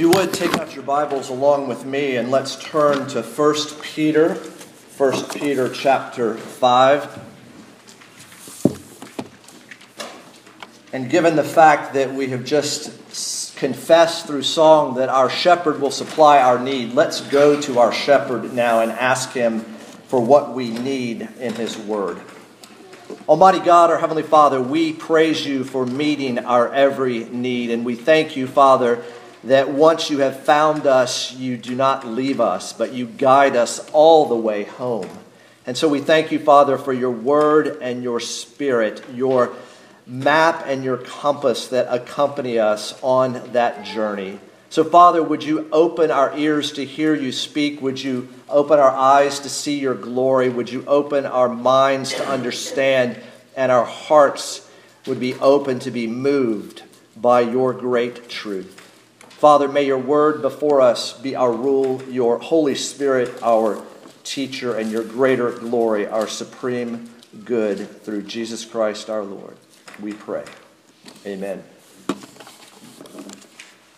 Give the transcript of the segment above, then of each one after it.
You would take out your Bibles along with me and let's turn to 1 Peter, 1 Peter chapter 5. And given the fact that we have just confessed through song that our shepherd will supply our need, let's go to our shepherd now and ask him for what we need in his word. Almighty God, our Heavenly Father, we praise you for meeting our every need, and we thank you, Father that once you have found us, you do not leave us, but you guide us all the way home. And so we thank you, Father, for your word and your spirit, your map and your compass that accompany us on that journey. So, Father, would you open our ears to hear you speak? Would you open our eyes to see your glory? Would you open our minds to understand? And our hearts would be open to be moved by your great truth. Father, may your word before us be our rule, your Holy Spirit our teacher, and your greater glory our supreme good through Jesus Christ our Lord. We pray. Amen.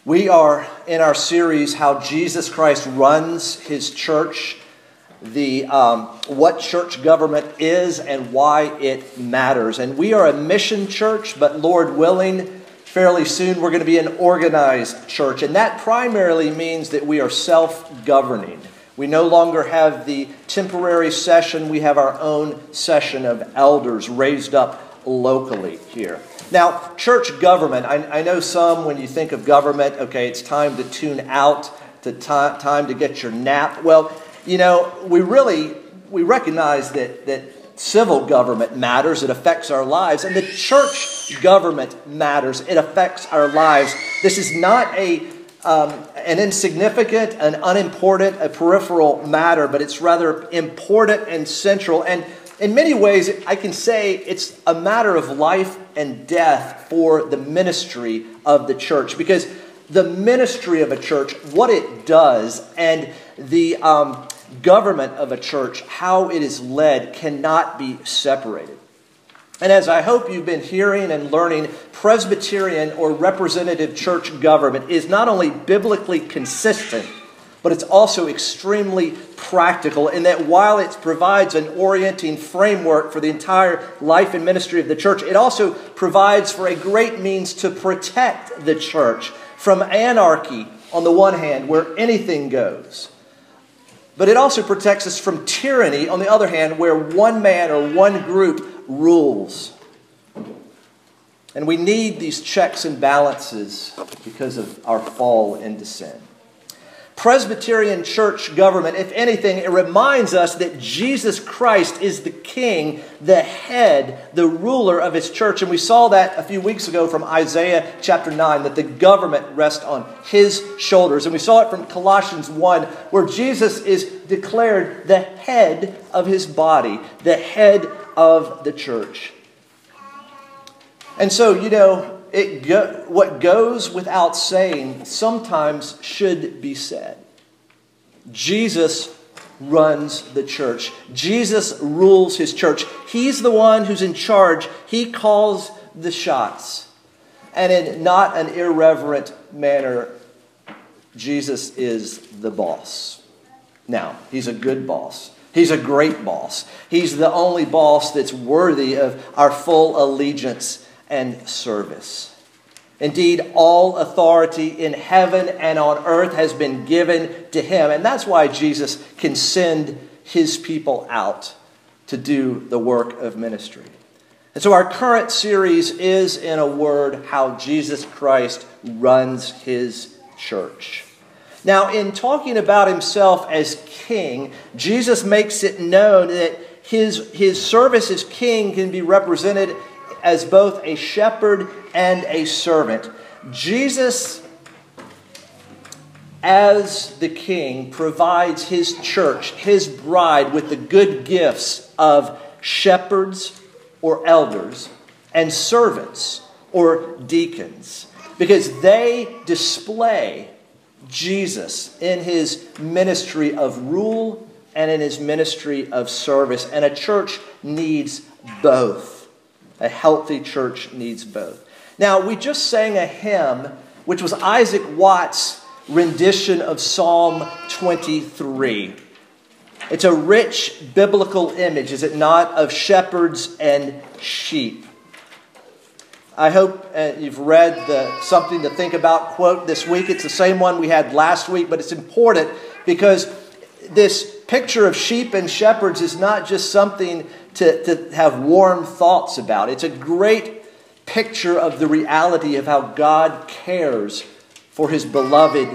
We are in our series, How Jesus Christ Runs His Church, the, um, what church government is and why it matters. And we are a mission church, but Lord willing, fairly soon we're going to be an organized church. And that primarily means that we are self governing. We no longer have the temporary session, we have our own session of elders raised up locally here. Now, church government, I, I know some, when you think of government, okay, it's time to tune out, to t- time to get your nap. Well, you know, we really, we recognize that, that civil government matters, it affects our lives, and the church government matters, it affects our lives. This is not a um, an insignificant, an unimportant, a peripheral matter, but it's rather important and central. And in many ways, I can say it's a matter of life and death for the ministry of the church because the ministry of a church, what it does, and the um, government of a church, how it is led, cannot be separated. And as I hope you've been hearing and learning, Presbyterian or representative church government is not only biblically consistent, but it's also extremely practical in that while it provides an orienting framework for the entire life and ministry of the church, it also provides for a great means to protect the church from anarchy on the one hand, where anything goes, but it also protects us from tyranny, on the other hand, where one man or one group rules. And we need these checks and balances because of our fall into sin. Presbyterian church government, if anything, it reminds us that Jesus Christ is the king, the head, the ruler of his church. And we saw that a few weeks ago from Isaiah chapter 9, that the government rests on his shoulders. And we saw it from Colossians 1, where Jesus is declared the head of his body, the head of the church. And so, you know, it go, what goes without saying sometimes should be said. Jesus runs the church. Jesus rules his church. He's the one who's in charge. He calls the shots. And in not an irreverent manner, Jesus is the boss. Now, he's a good boss. He's a great boss. He's the only boss that's worthy of our full allegiance and service. Indeed, all authority in heaven and on earth has been given to him. And that's why Jesus can send his people out to do the work of ministry. And so, our current series is, in a word, how Jesus Christ runs his church. Now, in talking about himself as king, Jesus makes it known that his, his service as king can be represented as both a shepherd and a servant. Jesus, as the king, provides his church, his bride, with the good gifts of shepherds or elders and servants or deacons because they display Jesus in his ministry of rule and in his ministry of service. And a church needs both. A healthy church needs both. Now, we just sang a hymn, which was Isaac Watts' rendition of Psalm 23. It's a rich biblical image, is it not, of shepherds and sheep. I hope uh, you've read the Something to Think About quote this week. It's the same one we had last week, but it's important because this picture of sheep and shepherds is not just something to, to have warm thoughts about. It's a great picture of the reality of how God cares for his beloved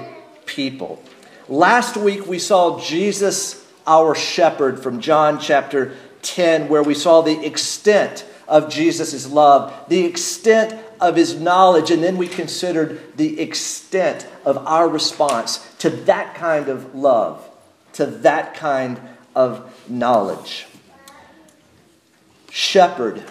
people. Last week we saw Jesus, our shepherd, from John chapter 10, where we saw the extent of Jesus' love, the extent of his knowledge, and then we considered the extent of our response to that kind of love, to that kind of knowledge. Shepherd,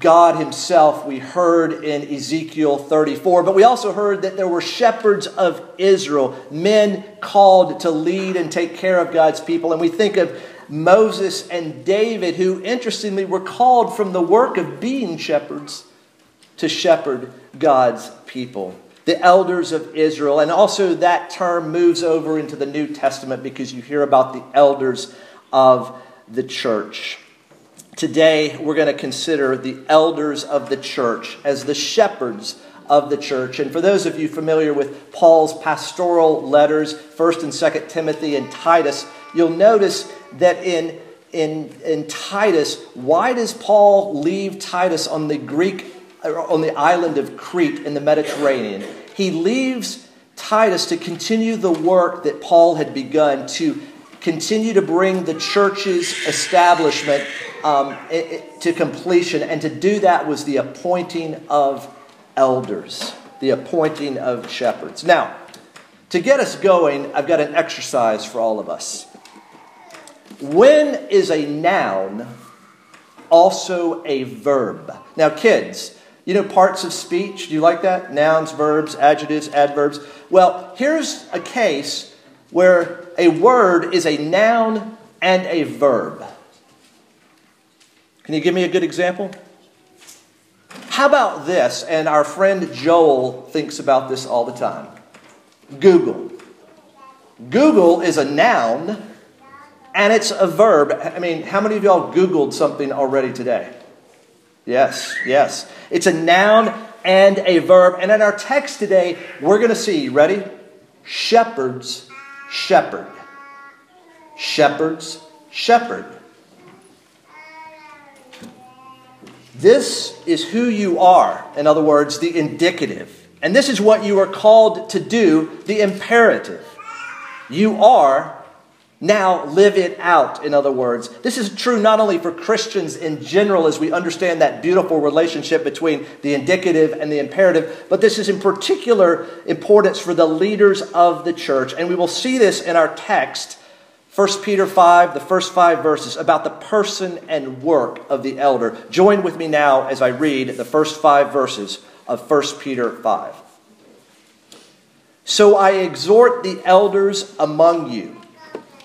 God Himself, we heard in Ezekiel 34, but we also heard that there were shepherds of Israel, men called to lead and take care of God's people. And we think of Moses and David, who interestingly were called from the work of being shepherds to shepherd God's people. The elders of Israel, and also that term moves over into the New Testament because you hear about the elders of the church. Today, we're going to consider the elders of the church as the shepherds of the church. And for those of you familiar with Paul's pastoral letters, 1st and 2nd Timothy and Titus, you'll notice that in, in, in Titus, why does Paul leave Titus on the Greek, on the island of Crete in the Mediterranean? He leaves Titus to continue the work that Paul had begun to continue to bring the church's establishment um, to completion. And to do that was the appointing of elders, the appointing of shepherds. Now, to get us going, I've got an exercise for all of us. When is a noun also a verb? Now, kids, you know parts of speech? Do you like that? Nouns, verbs, adjectives, adverbs. Well, here's a case where a word is a noun and a verb. Can you give me a good example? How about this? And our friend Joel thinks about this all the time Google. Google is a noun and it's a verb. I mean, how many of y'all Googled something already today? Yes, yes. It's a noun and a verb. And in our text today, we're going to see, ready? Shepherds shepherd. Shepherds, shepherd. This is who you are, in other words, the indicative. And this is what you are called to do, the imperative. You are now live it out, in other words. This is true not only for Christians in general as we understand that beautiful relationship between the indicative and the imperative, but this is in particular importance for the leaders of the church. And we will see this in our text, 1 Peter 5, the first five verses, about the person and work of the elder. Join with me now as I read the first five verses of 1 Peter 5. So I exhort the elders among you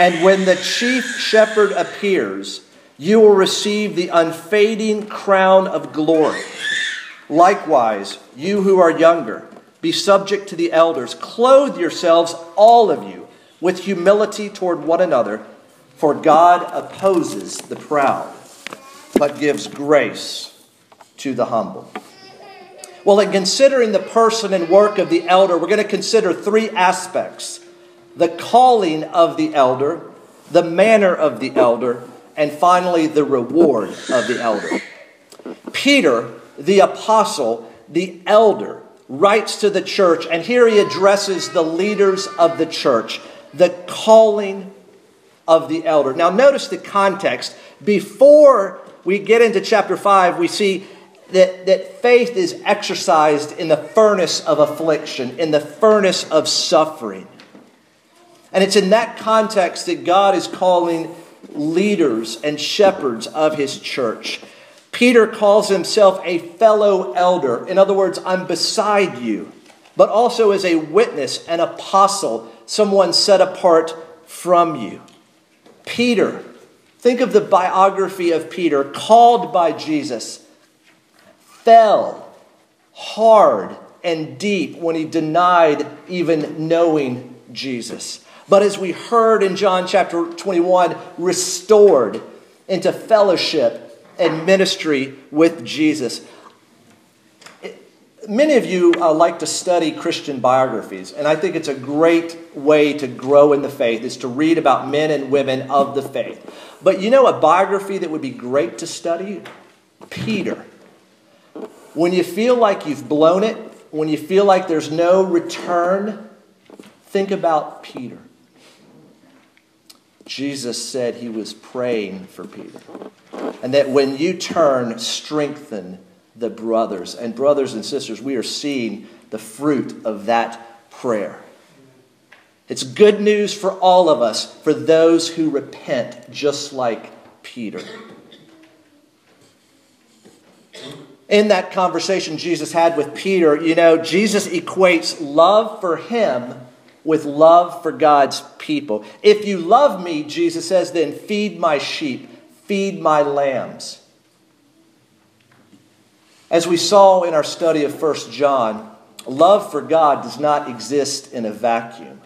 And when the chief shepherd appears, you will receive the unfading crown of glory. Likewise, you who are younger, be subject to the elders. Clothe yourselves, all of you, with humility toward one another, for God opposes the proud, but gives grace to the humble. Well, in considering the person and work of the elder, we're going to consider three aspects the calling of the elder, the manner of the elder, and finally the reward of the elder. Peter, the apostle, the elder, writes to the church, and here he addresses the leaders of the church, the calling of the elder. Now, notice the context. Before we get into chapter 5, we see that, that faith is exercised in the furnace of affliction, in the furnace of suffering. And it's in that context that God is calling leaders and shepherds of his church. Peter calls himself a fellow elder. In other words, I'm beside you, but also as a witness, an apostle, someone set apart from you. Peter, think of the biography of Peter, called by Jesus, fell hard and deep when he denied even knowing Jesus. But as we heard in John chapter 21, restored into fellowship and ministry with Jesus. Many of you uh, like to study Christian biographies, and I think it's a great way to grow in the faith is to read about men and women of the faith. But you know a biography that would be great to study? Peter. When you feel like you've blown it, when you feel like there's no return, think about Peter. Jesus said he was praying for Peter. And that when you turn, strengthen the brothers. And, brothers and sisters, we are seeing the fruit of that prayer. It's good news for all of us, for those who repent, just like Peter. In that conversation Jesus had with Peter, you know, Jesus equates love for him with love for God's people. If you love me, Jesus says, then feed my sheep, feed my lambs. As we saw in our study of 1 John, love for God does not exist in a vacuum.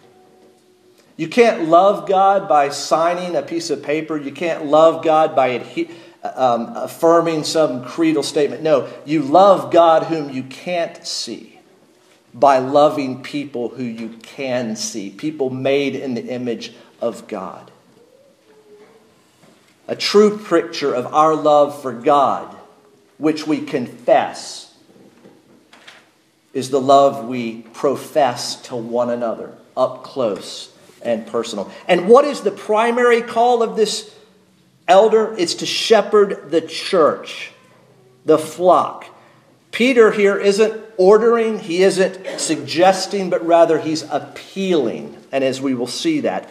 You can't love God by signing a piece of paper. You can't love God by um, affirming some creedal statement. No, you love God whom you can't see by loving people who you can see, people made in the image of God. A true picture of our love for God, which we confess, is the love we profess to one another, up close and personal. And what is the primary call of this elder? It's to shepherd the church, the flock. Peter here isn't ordering, he isn't suggesting, but rather he's appealing. And as we will see that,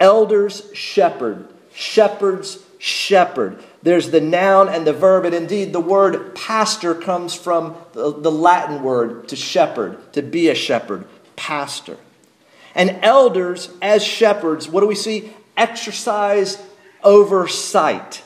elders shepherd, shepherds shepherd. There's the noun and the verb, and indeed the word pastor comes from the, Latin word to shepherd, to be a shepherd, pastor. And elders, as shepherds, what do we see? Exercise oversight.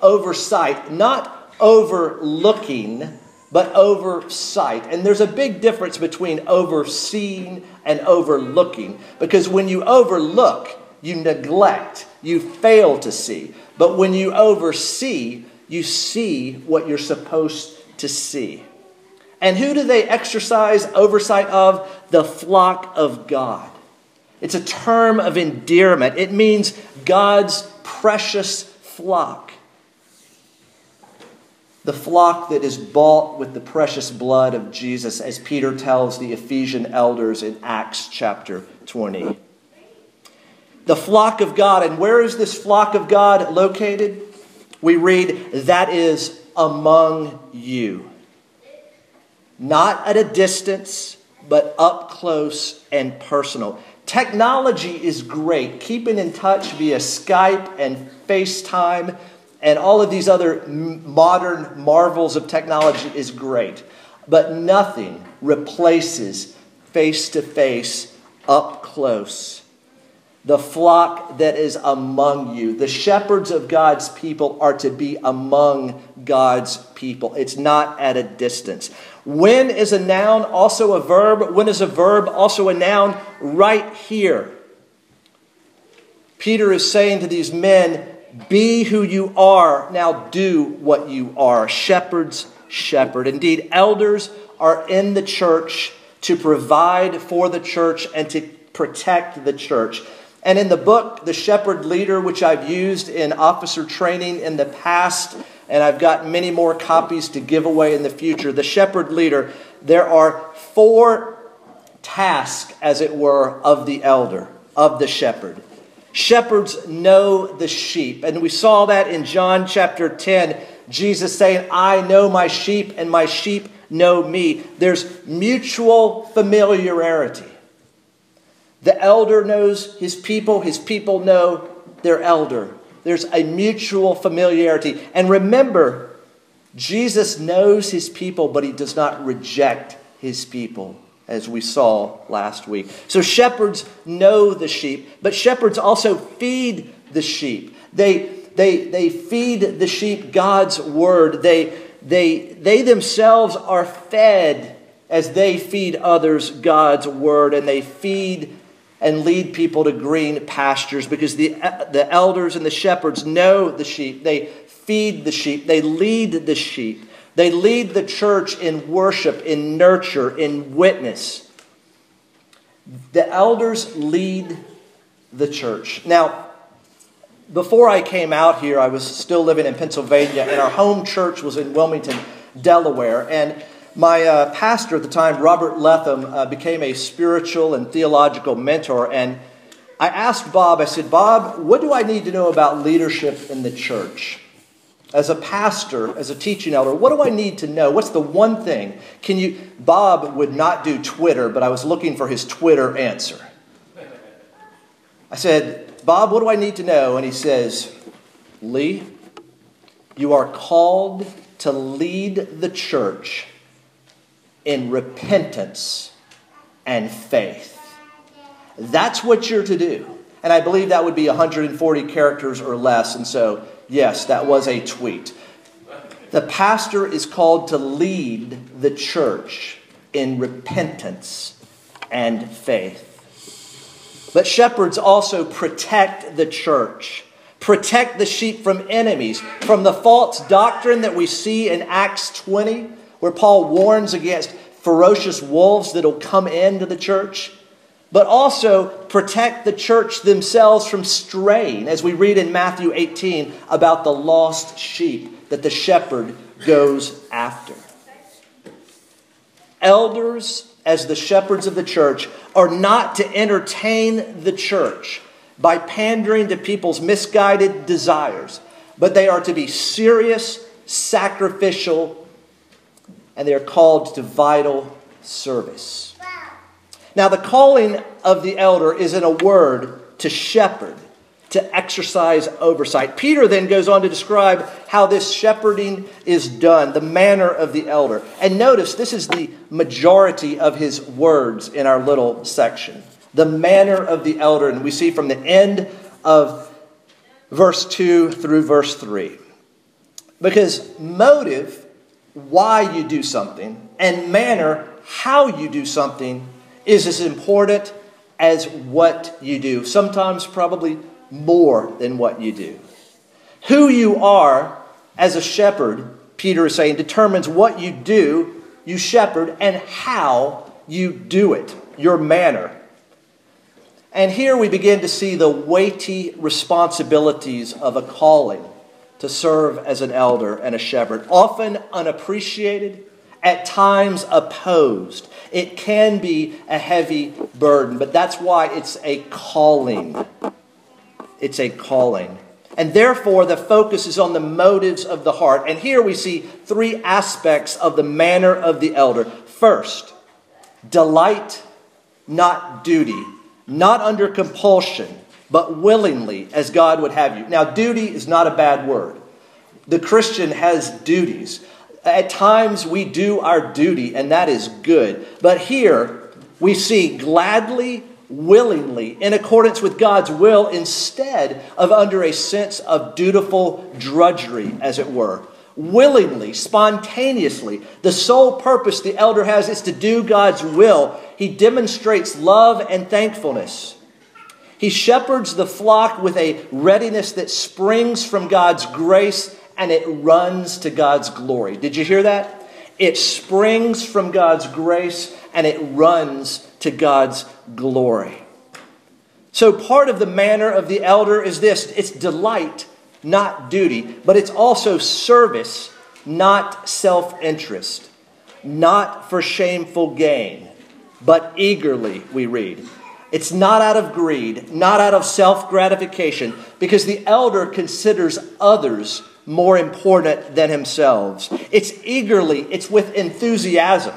Oversight, not overlooking, but oversight. And there's a big difference between overseeing and overlooking because when you overlook, you neglect, you fail to see. But when you oversee, you see what you're supposed to see. And who do they exercise oversight of? The flock of God. It's a term of endearment, it means God's precious flock the flock that is bought with the precious blood of Jesus, as Peter tells the Ephesian elders in Acts chapter 20. The flock of God, and where is this flock of God located? We read, that is among you. Not at a distance, but up close and personal. Technology is great. Keeping in touch via Skype and FaceTime and all of these other modern marvels of technology is great. But nothing replaces face to face, up close. The flock that is among you. The shepherds of God's people are to be among God's people. It's not at a distance. When is a noun also a verb? When is a verb also a noun? Right here. Peter is saying to these men, be who you are. Now do what you are. Shepherds, shepherd. Indeed, elders are in the church to provide for the church and to protect the church. And in the book, The Shepherd Leader, which I've used in officer training in the past, and I've got many more copies to give away in the future, The Shepherd Leader, there are four tasks, as it were, of the elder, of the shepherd. Shepherds know the sheep. And we saw that in John chapter 10. Jesus saying, I know my sheep and my sheep know me. There's mutual familiarity. The elder knows his people, his people know their elder. There's a mutual familiarity. And remember, Jesus knows his people, but he does not reject his people, as we saw last week. So shepherds know the sheep, but shepherds also feed the sheep. They, they, they feed the sheep God's word. They, they, they themselves are fed as they feed others God's word, and they feed and lead people to green pastures because the, the elders and the shepherds know the sheep. They feed the sheep, they lead the sheep, they lead the church in worship, in nurture, in witness. The elders lead the church. Now, before I came out here, I was still living in Pennsylvania, and our home church was in Wilmington, Delaware. And my uh, pastor at the time, Robert Letham, uh, became a spiritual and theological mentor. And I asked Bob, I said, Bob, what do I need to know about leadership in the church? As a pastor, as a teaching elder, what do I need to know? What's the one thing? Can you Bob would not do Twitter, but I was looking for his Twitter answer. I said, "Bob, what do I need to know?" And he says, "Lee, you are called to lead the church in repentance and faith. That's what you're to do." And I believe that would be 140 characters or less, and so Yes, that was a tweet. The pastor is called to lead the church in repentance and faith. But shepherds also protect the church, protect the sheep from enemies, from the false doctrine that we see in Acts 20, where Paul warns against ferocious wolves that'll come into the church but also protect the church themselves from straying, as we read in Matthew 18 about the lost sheep that the shepherd goes after. Elders, as the shepherds of the church, are not to entertain the church by pandering to people's misguided desires, but they are to be serious, sacrificial, and they are called to vital service. Now, the calling of the elder is in a word to shepherd, to exercise oversight. Peter then goes on to describe how this shepherding is done, the manner of the elder. And notice this is the majority of his words in our little section. The manner of the elder. And we see from the end of verse 2 through verse 3. Because motive, why you do something, and manner, how you do something, is as important as what you do, sometimes probably more than what you do. Who you are as a shepherd, Peter is saying, determines what you do, you shepherd, and how you do it, your manner. And here we begin to see the weighty responsibilities of a calling to serve as an elder and a shepherd, often unappreciated, at times opposed. It can be a heavy burden, but that's why it's a calling. It's a calling. And therefore, the focus is on the motives of the heart. And here we see three aspects of the manner of the elder. First, delight, not duty, not under compulsion, but willingly, as God would have you. Now, duty is not a bad word. The Christian has duties. At times we do our duty, and that is good. But here we see gladly, willingly, in accordance with God's will, instead of under a sense of dutiful drudgery, as it were. Willingly, spontaneously. The sole purpose the elder has is to do God's will. He demonstrates love and thankfulness. He shepherds the flock with a readiness that springs from God's grace and it runs to God's glory. Did you hear that? It springs from God's grace and it runs to God's glory. So, part of the manner of the elder is this it's delight, not duty, but it's also service, not self interest, not for shameful gain, but eagerly, we read. It's not out of greed, not out of self gratification, because the elder considers others more important than themselves. It's eagerly, it's with enthusiasm.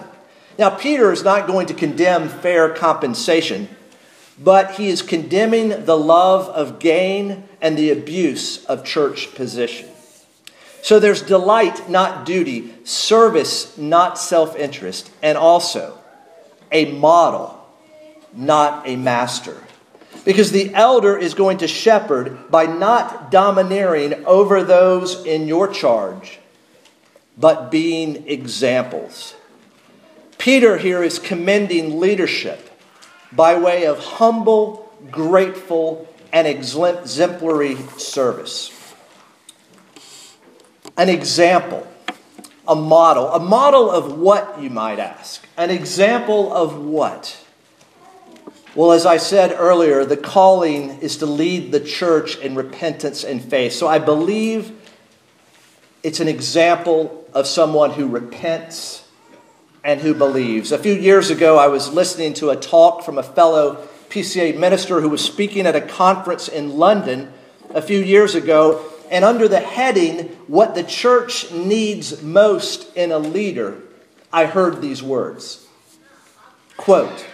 Now, Peter is not going to condemn fair compensation, but he is condemning the love of gain and the abuse of church position. So there's delight, not duty, service, not self interest, and also a model, not a master. Because the elder is going to shepherd by not domineering over those in your charge, but being examples. Peter here is commending leadership by way of humble, grateful, and exemplary service. An example, a model. A model of what, you might ask? An example of what? Well, as I said earlier, the calling is to lead the church in repentance and faith. So I believe it's an example of someone who repents and who believes. A few years ago, I was listening to a talk from a fellow PCA minister who was speaking at a conference in London a few years ago. And under the heading, What the Church Needs Most in a Leader, I heard these words Quote,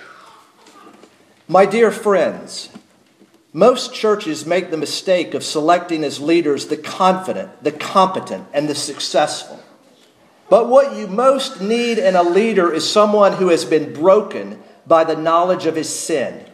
My dear friends, most churches make the mistake of selecting as leaders the confident, the competent, and the successful. But what you most need in a leader is someone who has been broken by the knowledge of his sin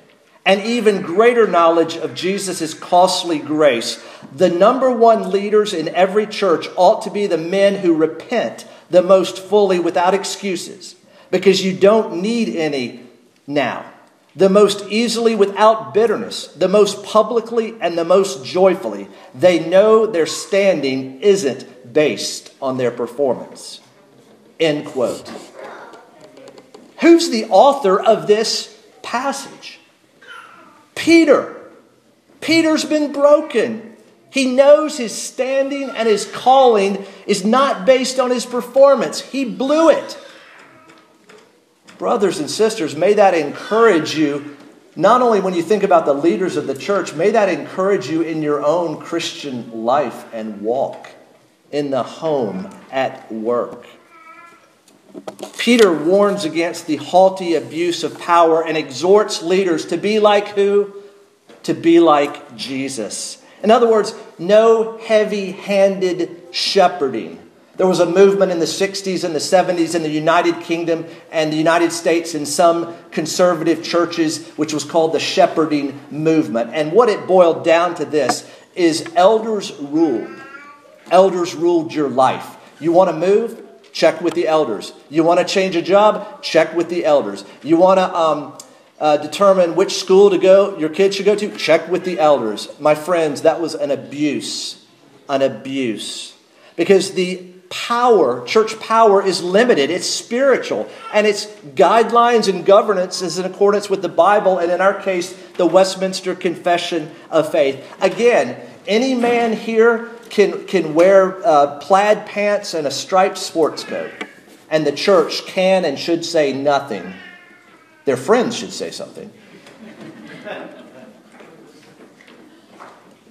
and even greater knowledge of Jesus' costly grace. The number one leaders in every church ought to be the men who repent the most fully without excuses because you don't need any now. The most easily without bitterness, the most publicly and the most joyfully. They know their standing isn't based on their performance. End quote. Who's the author of this passage? Peter. Peter's been broken. He knows his standing and his calling is not based on his performance. He blew it. Brothers and sisters, may that encourage you, not only when you think about the leaders of the church, may that encourage you in your own Christian life and walk, in the home, at work. Peter warns against the haughty abuse of power and exhorts leaders to be like who? To be like Jesus. In other words, no heavy handed shepherding. There was a movement in the 60s and the 70s in the United Kingdom and the United States in some conservative churches, which was called the shepherding movement. And what it boiled down to this is elders ruled. Elders ruled your life. You want to move? Check with the elders. You want to change a job? Check with the elders. You want to um, uh, determine which school to go, your kids should go to? Check with the elders. My friends, that was an abuse. An abuse. Because the power, church power, is limited. It's spiritual. And its guidelines and governance is in accordance with the Bible, and in our case, the Westminster Confession of Faith. Again, any man here can, can wear uh, plaid pants and a striped sports coat, and the church can and should say nothing. Their friends should say something.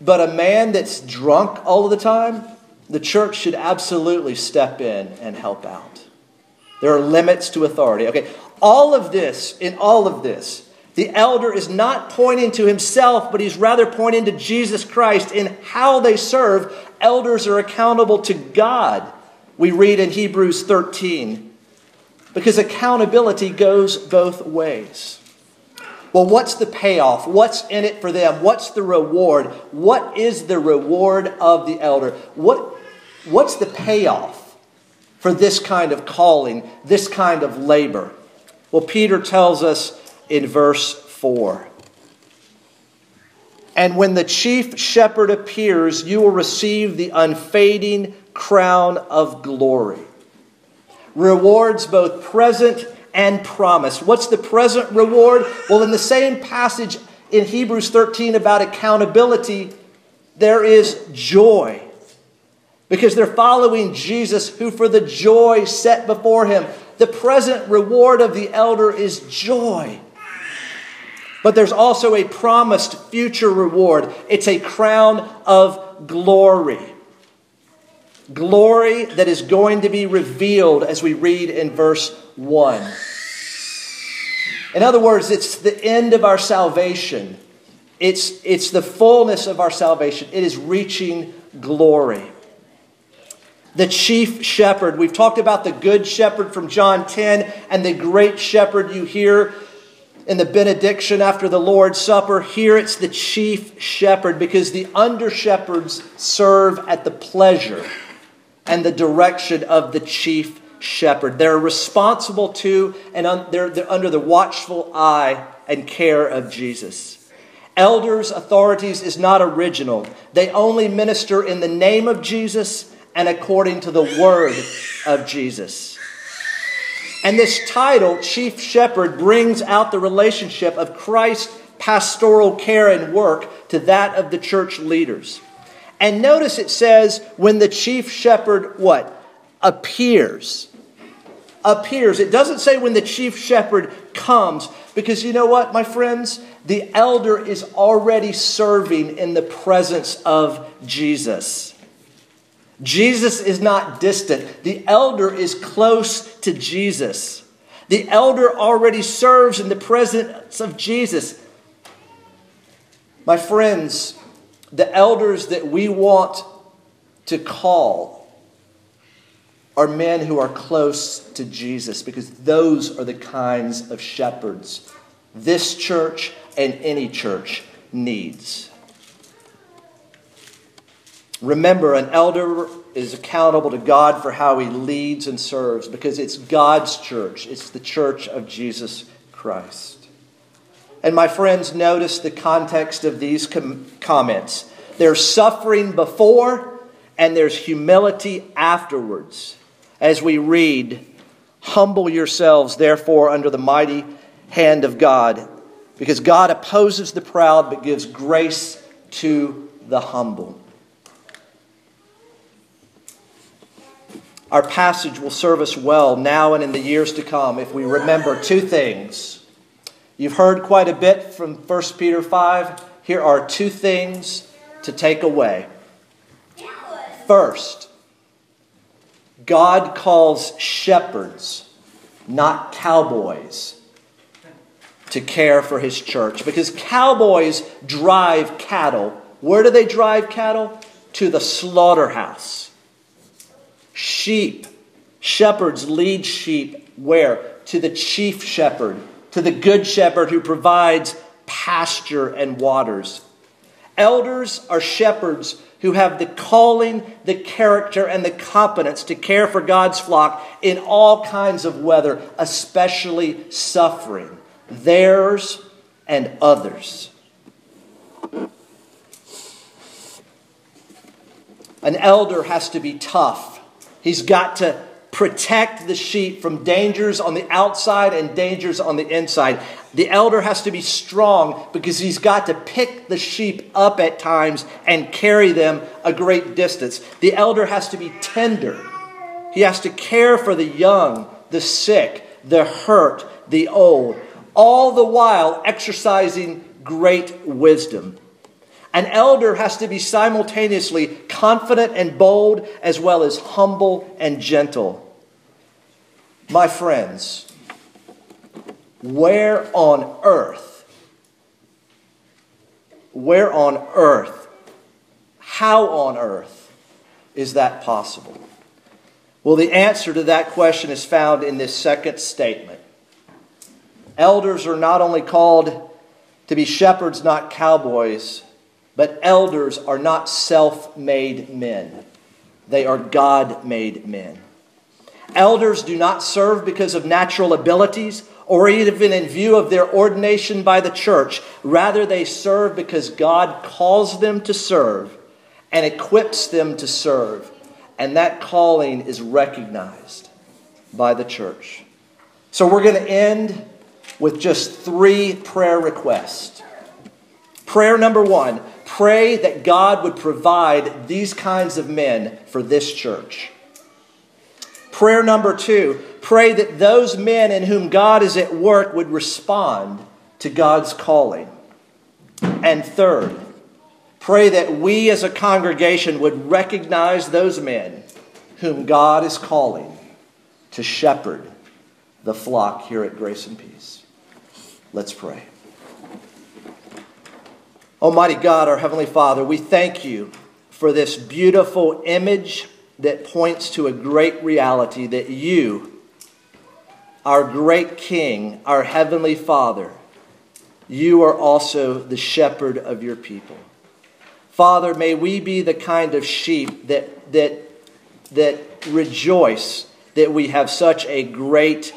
But a man that's drunk all of the time, the church should absolutely step in and help out. There are limits to authority. Okay, all of this, in all of this, the elder is not pointing to himself, but he's rather pointing to Jesus Christ in how they serve. Elders are accountable to God. We read in Hebrews 13, because accountability goes both ways. Well, what's the payoff? What's in it for them? What's the reward? What is the reward of the elder? What, what's the payoff for this kind of calling, this kind of labor? Well, Peter tells us in verse 4. And when the chief shepherd appears, you will receive the unfading crown of glory. Rewards both present and promised. What's the present reward? Well, in the same passage in Hebrews 13 about accountability, there is joy. Because they're following Jesus, who for the joy set before him, the present reward of the elder is joy. But there's also a promised future reward. It's a crown of glory. Glory that is going to be revealed as we read in verse 1. In other words, it's the end of our salvation. It's, it's the fullness of our salvation. It is reaching glory. The chief shepherd. We've talked about the good shepherd from John 10 and the great shepherd you hear in the benediction after the Lord's Supper. Here it's the chief shepherd because the under shepherds serve at the pleasure and the direction of the chief shepherd. They're responsible to and un- they're, they're under the watchful eye and care of Jesus. Elders, authorities is not original. They only minister in the name of Jesus and according to the word of Jesus. And this title, Chief Shepherd, brings out the relationship of Christ's pastoral care and work to that of the church leaders. And notice it says, when the chief shepherd, what? Appears. Appears. It doesn't say when the chief shepherd comes, because you know what, my friends? The elder is already serving in the presence of Jesus. Jesus is not distant. The elder is close to Jesus. The elder already serves in the presence of Jesus. My friends, the elders that we want to call are men who are close to Jesus because those are the kinds of shepherds this church and any church needs. Remember, an elder is accountable to God for how he leads and serves because it's God's church, it's the church of Jesus Christ. And my friends, notice the context of these com- comments. There's suffering before, and there's humility afterwards. As we read, Humble yourselves, therefore, under the mighty hand of God, because God opposes the proud but gives grace to the humble. Our passage will serve us well now and in the years to come if we remember two things. You've heard quite a bit from 1 Peter 5. Here are two things to take away. First, God calls shepherds, not cowboys, to care for his church. Because cowboys drive cattle. Where do they drive cattle? To the slaughterhouse. Sheep, shepherds lead sheep where? To the chief shepherd, to the good shepherd who provides pasture and waters. Elders are shepherds who have the calling, the character, and the competence to care for God's flock in all kinds of weather, especially suffering, theirs and others. An elder has to be tough He's got to protect the sheep from dangers on the outside and dangers on the inside. The elder has to be strong because he's got to pick the sheep up at times and carry them a great distance. The elder has to be tender. He has to care for the young, the sick, the hurt, the old, all the while exercising great wisdom. An elder has to be simultaneously confident and bold, as well as humble and gentle. My friends, where on earth, where on earth, how on earth is that possible? Well, the answer to that question is found in this second statement. Elders are not only called to be shepherds, not cowboys but elders are not self made men, they are God made men. Elders do not serve because of natural abilities or even in view of their ordination by the church. Rather, they serve because God calls them to serve and equips them to serve. And that calling is recognized by the church. So we're going to end with just three prayer requests. Prayer number one Pray that God would provide these kinds of men for this church. Prayer number two pray that those men in whom God is at work would respond to God's calling. And third, pray that we as a congregation would recognize those men whom God is calling to shepherd the flock here at Grace and Peace. Let's pray. Almighty God, our Heavenly Father, we thank you for this beautiful image that points to a great reality that you, our great King, our Heavenly Father, you are also the shepherd of your people. Father, may we be the kind of sheep that, that, that rejoice that we have such a great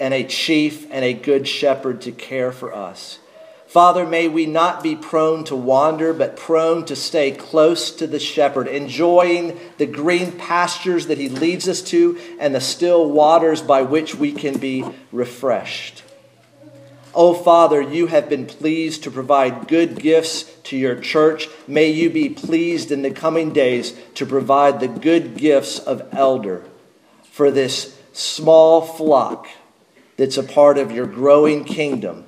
and a chief and a good shepherd to care for us. Father, may we not be prone to wander, but prone to stay close to the shepherd, enjoying the green pastures that he leads us to and the still waters by which we can be refreshed. Oh, Father, you have been pleased to provide good gifts to your church. May you be pleased in the coming days to provide the good gifts of elder for this small flock that's a part of your growing kingdom